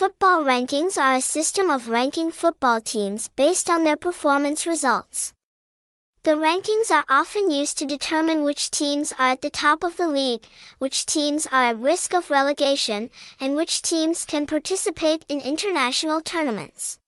Football rankings are a system of ranking football teams based on their performance results. The rankings are often used to determine which teams are at the top of the league, which teams are at risk of relegation, and which teams can participate in international tournaments.